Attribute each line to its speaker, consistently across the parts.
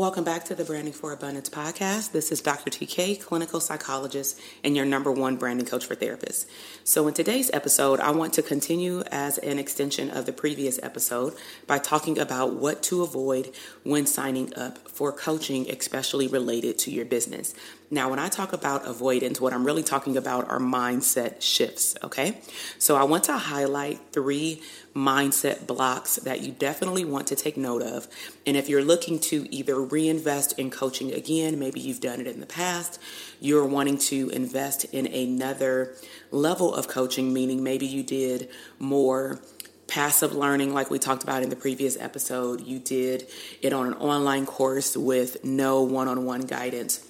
Speaker 1: Welcome back to the Branding for Abundance podcast. This is Dr. TK, clinical psychologist, and your number one branding coach for therapists. So, in today's episode, I want to continue as an extension of the previous episode by talking about what to avoid when signing up for coaching, especially related to your business. Now, when I talk about avoidance, what I'm really talking about are mindset shifts, okay? So, I want to highlight three mindset blocks that you definitely want to take note of. And if you're looking to either reinvest in coaching again, maybe you've done it in the past, you're wanting to invest in another level of coaching, meaning maybe you did more passive learning, like we talked about in the previous episode. You did it on an online course with no one on one guidance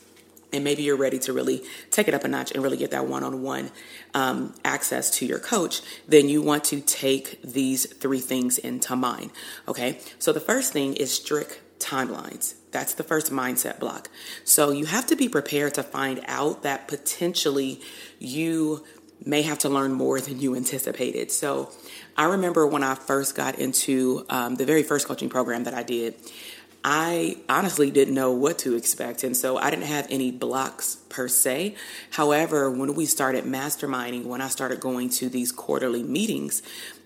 Speaker 1: and maybe you're ready to really take it up a notch and really get that one-on-one um, access to your coach then you want to take these three things into mind okay? So the first thing is strict timelines. That's the first mindset block. So you have to be prepared to find out that potentially you may have to learn more than you anticipated. So i remember when i first got into um, the very first coaching program that i did I honestly didn't know what to expect. And so I didn't have any blocks per se. However, when we started masterminding, when I started going to these quarterly meetings,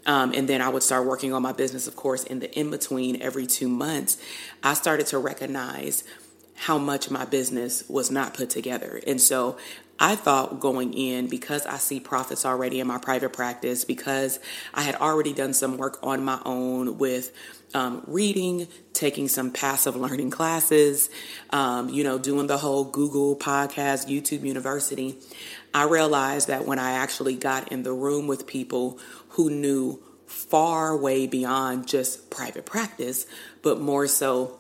Speaker 1: um, and then I would start working on my business, of course, in the in between every two months, I started to recognize how much my business was not put together. And so I thought going in because I see profits already in my private practice, because I had already done some work on my own with um, reading, taking some passive learning classes, um, you know, doing the whole Google podcast, YouTube University. I realized that when I actually got in the room with people who knew far way beyond just private practice, but more so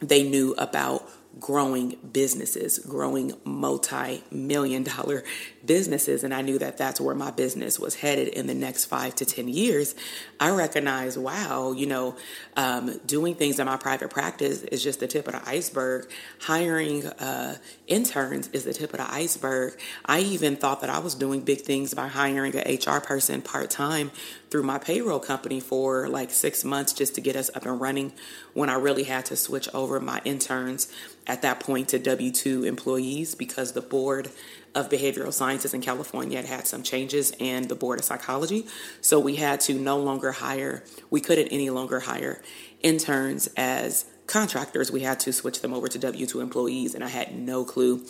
Speaker 1: they knew about growing businesses, growing multi million dollar businesses. And I knew that that's where my business was headed in the next five to 10 years. I recognized, wow, you know, um, doing things in my private practice is just the tip of the iceberg. Hiring uh, interns is the tip of the iceberg. I even thought that I was doing big things by hiring an HR person part time through my payroll company for like six months just to get us up and running when I really had to switch over my interns at that point to W 2 employees because the board of behavioral sciences in California had had some changes in the board of psychology. So we had to no longer hire, we couldn't any longer hire interns as contractors. We had to switch them over to W 2 employees, and I had no clue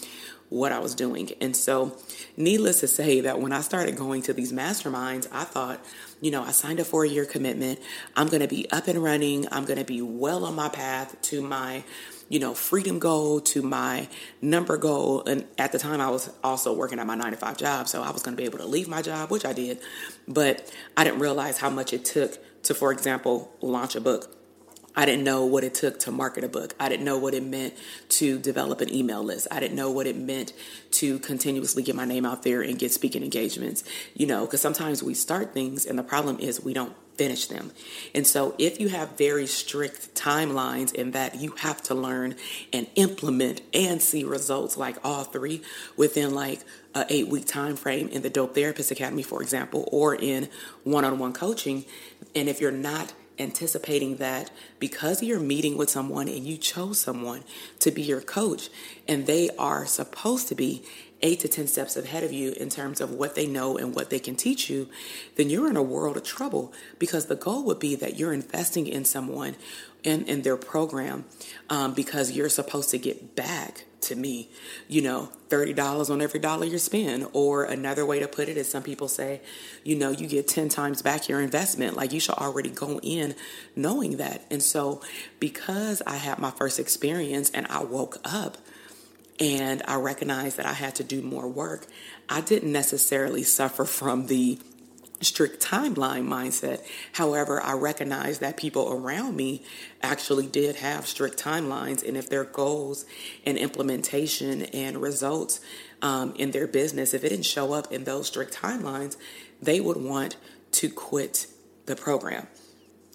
Speaker 1: what I was doing. And so, needless to say, that when I started going to these masterminds, I thought, you know, I signed a four year commitment. I'm going to be up and running. I'm going to be well on my path to my you know, freedom goal to my number goal. And at the time, I was also working at my nine to five job. So I was going to be able to leave my job, which I did. But I didn't realize how much it took to, for example, launch a book. I didn't know what it took to market a book. I didn't know what it meant to develop an email list. I didn't know what it meant to continuously get my name out there and get speaking engagements. You know, because sometimes we start things and the problem is we don't finish them. And so if you have very strict timelines in that you have to learn and implement and see results like all three within like a 8 week time frame in the Dope Therapist Academy for example or in one-on-one coaching and if you're not anticipating that because you're meeting with someone and you chose someone to be your coach and they are supposed to be eight to 10 steps ahead of you in terms of what they know and what they can teach you, then you're in a world of trouble because the goal would be that you're investing in someone in, in their program um, because you're supposed to get back to me, you know, $30 on every dollar you spend. Or another way to put it is some people say, you know, you get 10 times back your investment. Like you should already go in knowing that. And so because I had my first experience and I woke up and I recognized that I had to do more work, I didn't necessarily suffer from the strict timeline mindset. However, I recognize that people around me actually did have strict timelines, and if their goals and implementation and results um, in their business, if it didn't show up in those strict timelines, they would want to quit the program.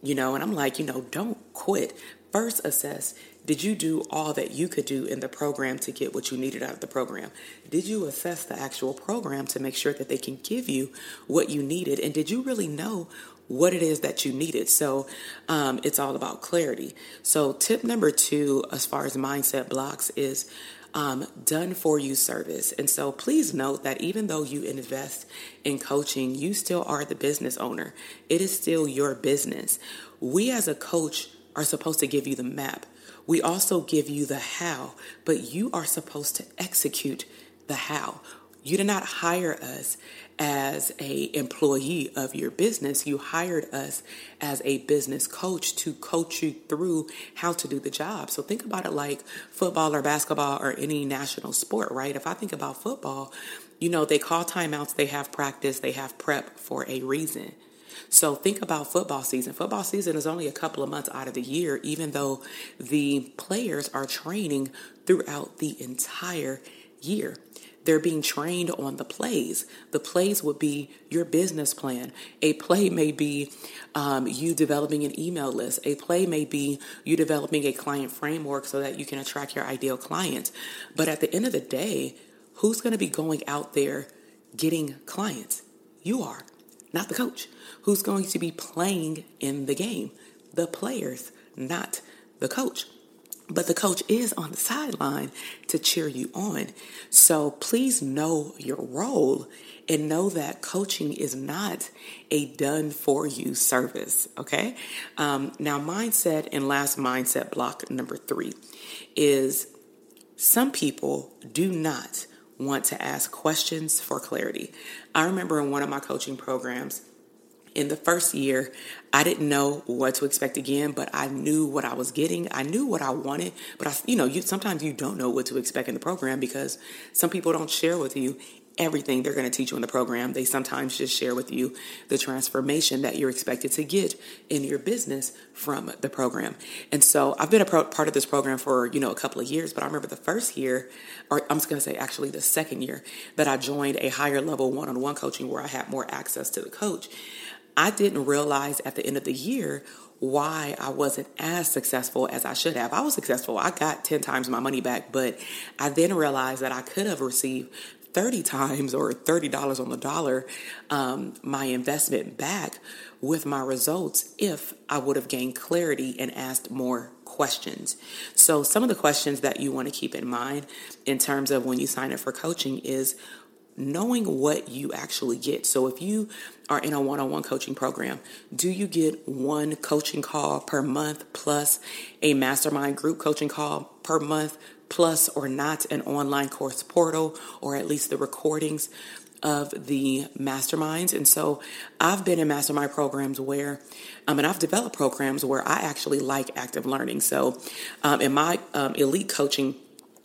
Speaker 1: You know, and I'm like, you know, don't quit. First, assess did you do all that you could do in the program to get what you needed out of the program? Did you assess the actual program to make sure that they can give you what you needed? And did you really know what it is that you needed? So um, it's all about clarity. So, tip number two, as far as mindset blocks, is um, done for you service. And so please note that even though you invest in coaching, you still are the business owner. It is still your business. We as a coach are supposed to give you the map. We also give you the how, but you are supposed to execute the how. You did not hire us as a employee of your business. You hired us as a business coach to coach you through how to do the job. So think about it like football or basketball or any national sport, right? If I think about football, you know, they call timeouts, they have practice, they have prep for a reason. So think about football season. Football season is only a couple of months out of the year, even though the players are training throughout the entire year. They're being trained on the plays. The plays would be your business plan. A play may be um, you developing an email list. A play may be you developing a client framework so that you can attract your ideal clients. But at the end of the day, who's going to be going out there getting clients? You are not the coach. Who's going to be playing in the game? The players, not the coach. But the coach is on the sideline to cheer you on. So please know your role and know that coaching is not a done for you service. Okay. Um, now, mindset and last mindset block number three is some people do not want to ask questions for clarity. I remember in one of my coaching programs, in the first year, I didn't know what to expect again, but I knew what I was getting. I knew what I wanted, but I, you know, you sometimes you don't know what to expect in the program because some people don't share with you everything they're going to teach you in the program. They sometimes just share with you the transformation that you're expected to get in your business from the program. And so I've been a pro- part of this program for, you know, a couple of years, but I remember the first year, or I'm just going to say actually the second year that I joined a higher level one-on-one coaching where I had more access to the coach. I didn't realize at the end of the year why I wasn't as successful as I should have. I was successful. I got 10 times my money back, but I then realized that I could have received 30 times or $30 on the dollar um, my investment back with my results if I would have gained clarity and asked more questions. So, some of the questions that you want to keep in mind in terms of when you sign up for coaching is knowing what you actually get. So, if you are in a one on one coaching program, do you get one coaching call per month plus a mastermind group coaching call per month Plus or not an online course portal, or at least the recordings of the masterminds. And so I've been in mastermind programs where, um, and I've developed programs where I actually like active learning. So um, in my um, elite coaching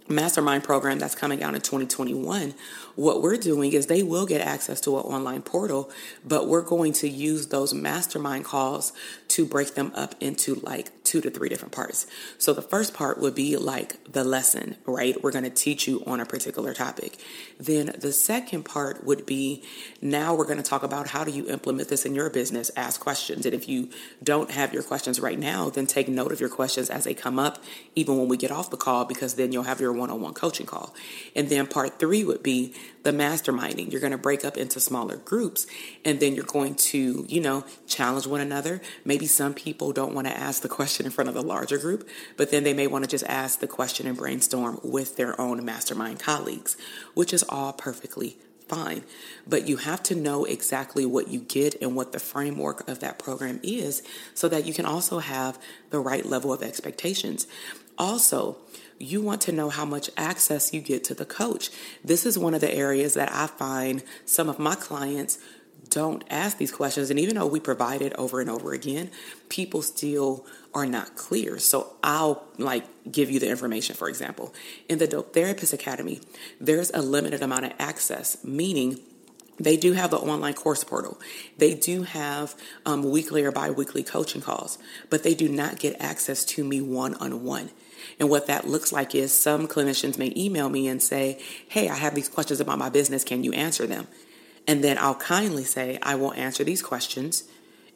Speaker 1: mastermind program that's coming out in 2021, what we're doing is they will get access to an online portal, but we're going to use those mastermind calls to break them up into like two to three different parts. So the first part would be like the lesson, right? We're going to teach you on a particular topic. Then the second part would be now we're going to talk about how do you implement this in your business, ask questions. And if you don't have your questions right now, then take note of your questions as they come up, even when we get off the call, because then you'll have your one on one coaching call. And then part three would be the masterminding. You're going to break up into smaller groups and then you're going to, you know, challenge one another. Maybe some people don't want to ask the question in front of the larger group, but then they may want to just ask the question and brainstorm with their own mastermind colleagues, which is all perfectly fine. But you have to know exactly what you get and what the framework of that program is so that you can also have the right level of expectations. Also, you want to know how much access you get to the coach. This is one of the areas that I find some of my clients don't ask these questions. And even though we provide it over and over again, people still are not clear. So I'll like give you the information. For example, in the Dope Therapist Academy, there's a limited amount of access, meaning they do have the online course portal. They do have um, weekly or bi weekly coaching calls, but they do not get access to me one on one. And what that looks like is some clinicians may email me and say, Hey, I have these questions about my business. Can you answer them? And then I'll kindly say, I will answer these questions.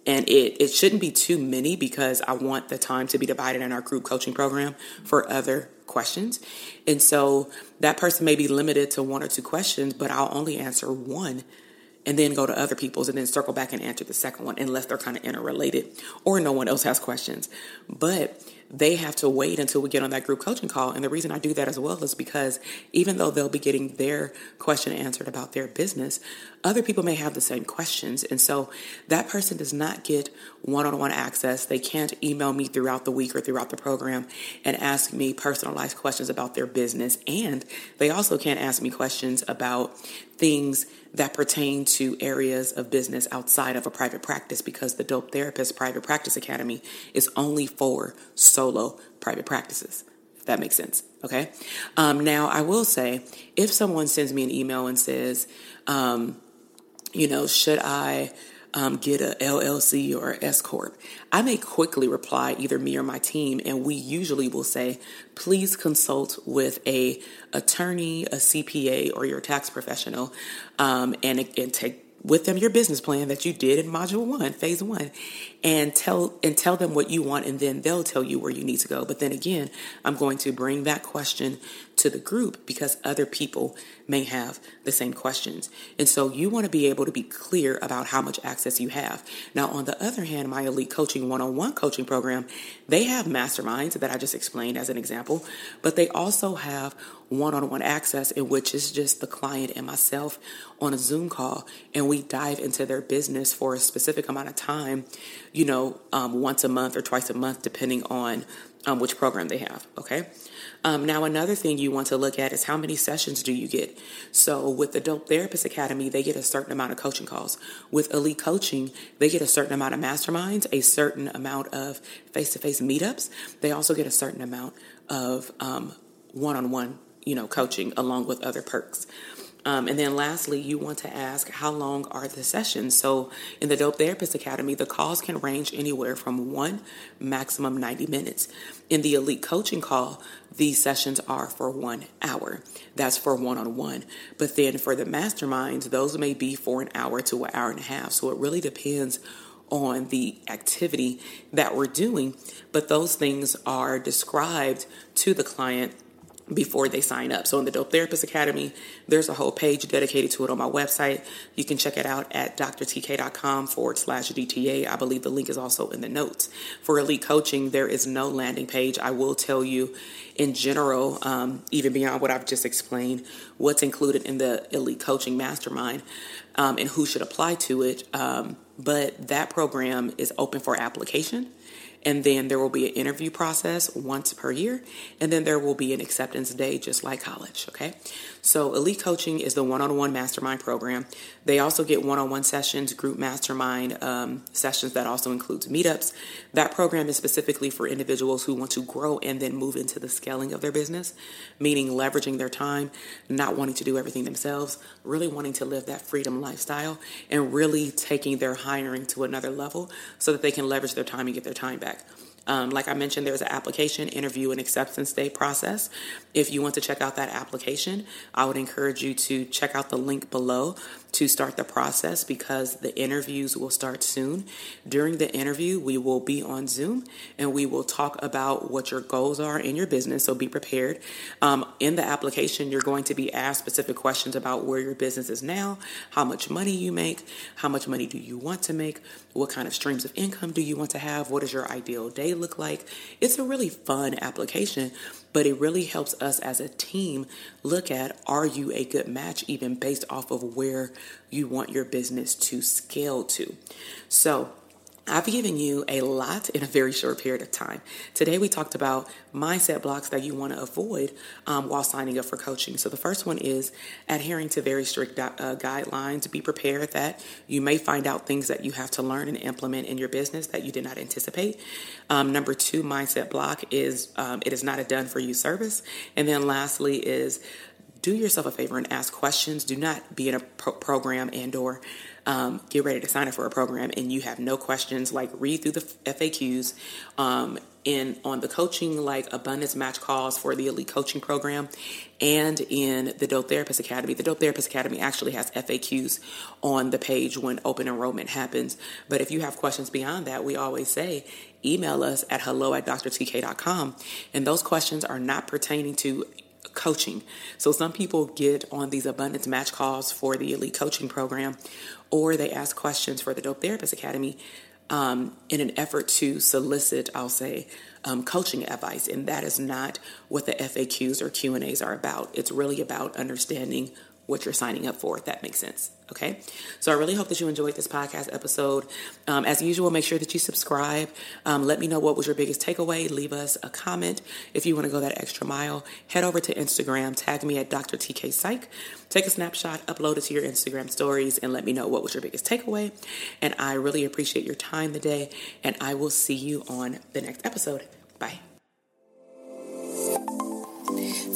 Speaker 1: And it, it shouldn't be too many because I want the time to be divided in our group coaching program for other questions. And so that person may be limited to one or two questions, but I'll only answer one and then go to other people's and then circle back and answer the second one unless they're kind of interrelated or no one else has questions. But they have to wait until we get on that group coaching call. And the reason I do that as well is because even though they'll be getting their question answered about their business, other people may have the same questions. And so that person does not get one on one access. They can't email me throughout the week or throughout the program and ask me personalized questions about their business. And they also can't ask me questions about things that pertain to areas of business outside of a private practice because the Dope Therapist Private Practice Academy is only for solo private practices. That makes sense. Okay. Um, now, I will say if someone sends me an email and says, um, you know, should I um, get a LLC or S corp, I may quickly reply either me or my team, and we usually will say, please consult with a attorney, a CPA, or your tax professional, um, and and take with them your business plan that you did in module one, phase one, and tell and tell them what you want, and then they'll tell you where you need to go. But then again, I'm going to bring that question to the group because other people may have the same questions. And so you want to be able to be clear about how much access you have. Now, on the other hand, my elite coaching one on one coaching program, they have masterminds that I just explained as an example, but they also have one on one access in which is just the client and myself on a Zoom call, and we dive into their business for a specific amount of time, you know, um, once a month or twice a month, depending on um, which program they have. Okay. Um, now, another thing you want to look at is how many sessions do you get? So, with the Dope Therapist Academy, they get a certain amount of coaching calls. With Elite Coaching, they get a certain amount of masterminds, a certain amount of face to face meetups. They also get a certain amount of one on one, you know, coaching along with other perks. Um, and then lastly, you want to ask how long are the sessions? So in the Dope Therapist Academy, the calls can range anywhere from one maximum 90 minutes. In the Elite Coaching Call, these sessions are for one hour. That's for one on one. But then for the masterminds, those may be for an hour to an hour and a half. So it really depends on the activity that we're doing. But those things are described to the client before they sign up. So in the Dope Therapist Academy, there's a whole page dedicated to it on my website. You can check it out at drtk.com forward slash DTA. I believe the link is also in the notes. For Elite Coaching, there is no landing page. I will tell you in general, um, even beyond what I've just explained, what's included in the Elite Coaching Mastermind um, and who should apply to it. Um, but that program is open for application and then there will be an interview process once per year, and then there will be an acceptance day just like college, okay? So, Elite Coaching is the one on one mastermind program. They also get one on one sessions, group mastermind um, sessions that also includes meetups. That program is specifically for individuals who want to grow and then move into the scaling of their business, meaning leveraging their time, not wanting to do everything themselves, really wanting to live that freedom lifestyle, and really taking their hiring to another level so that they can leverage their time and get their time back. Um, like I mentioned, there's an application, interview, and acceptance day process. If you want to check out that application, I would encourage you to check out the link below to start the process because the interviews will start soon. During the interview, we will be on Zoom and we will talk about what your goals are in your business. So be prepared. Um, in the application, you're going to be asked specific questions about where your business is now, how much money you make, how much money do you want to make, what kind of streams of income do you want to have, what does your ideal day look like. It's a really fun application but it really helps us as a team look at are you a good match even based off of where you want your business to scale to. So, I've given you a lot in a very short period of time. Today, we talked about mindset blocks that you want to avoid um, while signing up for coaching. So, the first one is adhering to very strict uh, guidelines. Be prepared that you may find out things that you have to learn and implement in your business that you did not anticipate. Um, number two, mindset block is um, it is not a done for you service. And then, lastly, is do yourself a favor and ask questions. Do not be in a pro- program and or um, get ready to sign up for a program and you have no questions, like read through the FAQs. Um, in on the coaching like abundance match calls for the elite coaching program and in the dope therapist academy. The dope therapist academy actually has faqs on the page when open enrollment happens. But if you have questions beyond that we always say email us at hello at drtk.com and those questions are not pertaining to coaching. So some people get on these abundance match calls for the elite coaching program, or they ask questions for the Dope Therapist Academy um, in an effort to solicit, I'll say, um, coaching advice, and that is not what the FAQs or Q and A's are about. It's really about understanding what you're signing up for, if that makes sense. Okay. So I really hope that you enjoyed this podcast episode. Um, as usual, make sure that you subscribe. Um, let me know what was your biggest takeaway. Leave us a comment if you want to go that extra mile. Head over to Instagram, tag me at Dr. TK Psych. Take a snapshot, upload it to your Instagram stories, and let me know what was your biggest takeaway. And I really appreciate your time today. And I will see you on the next episode. Bye.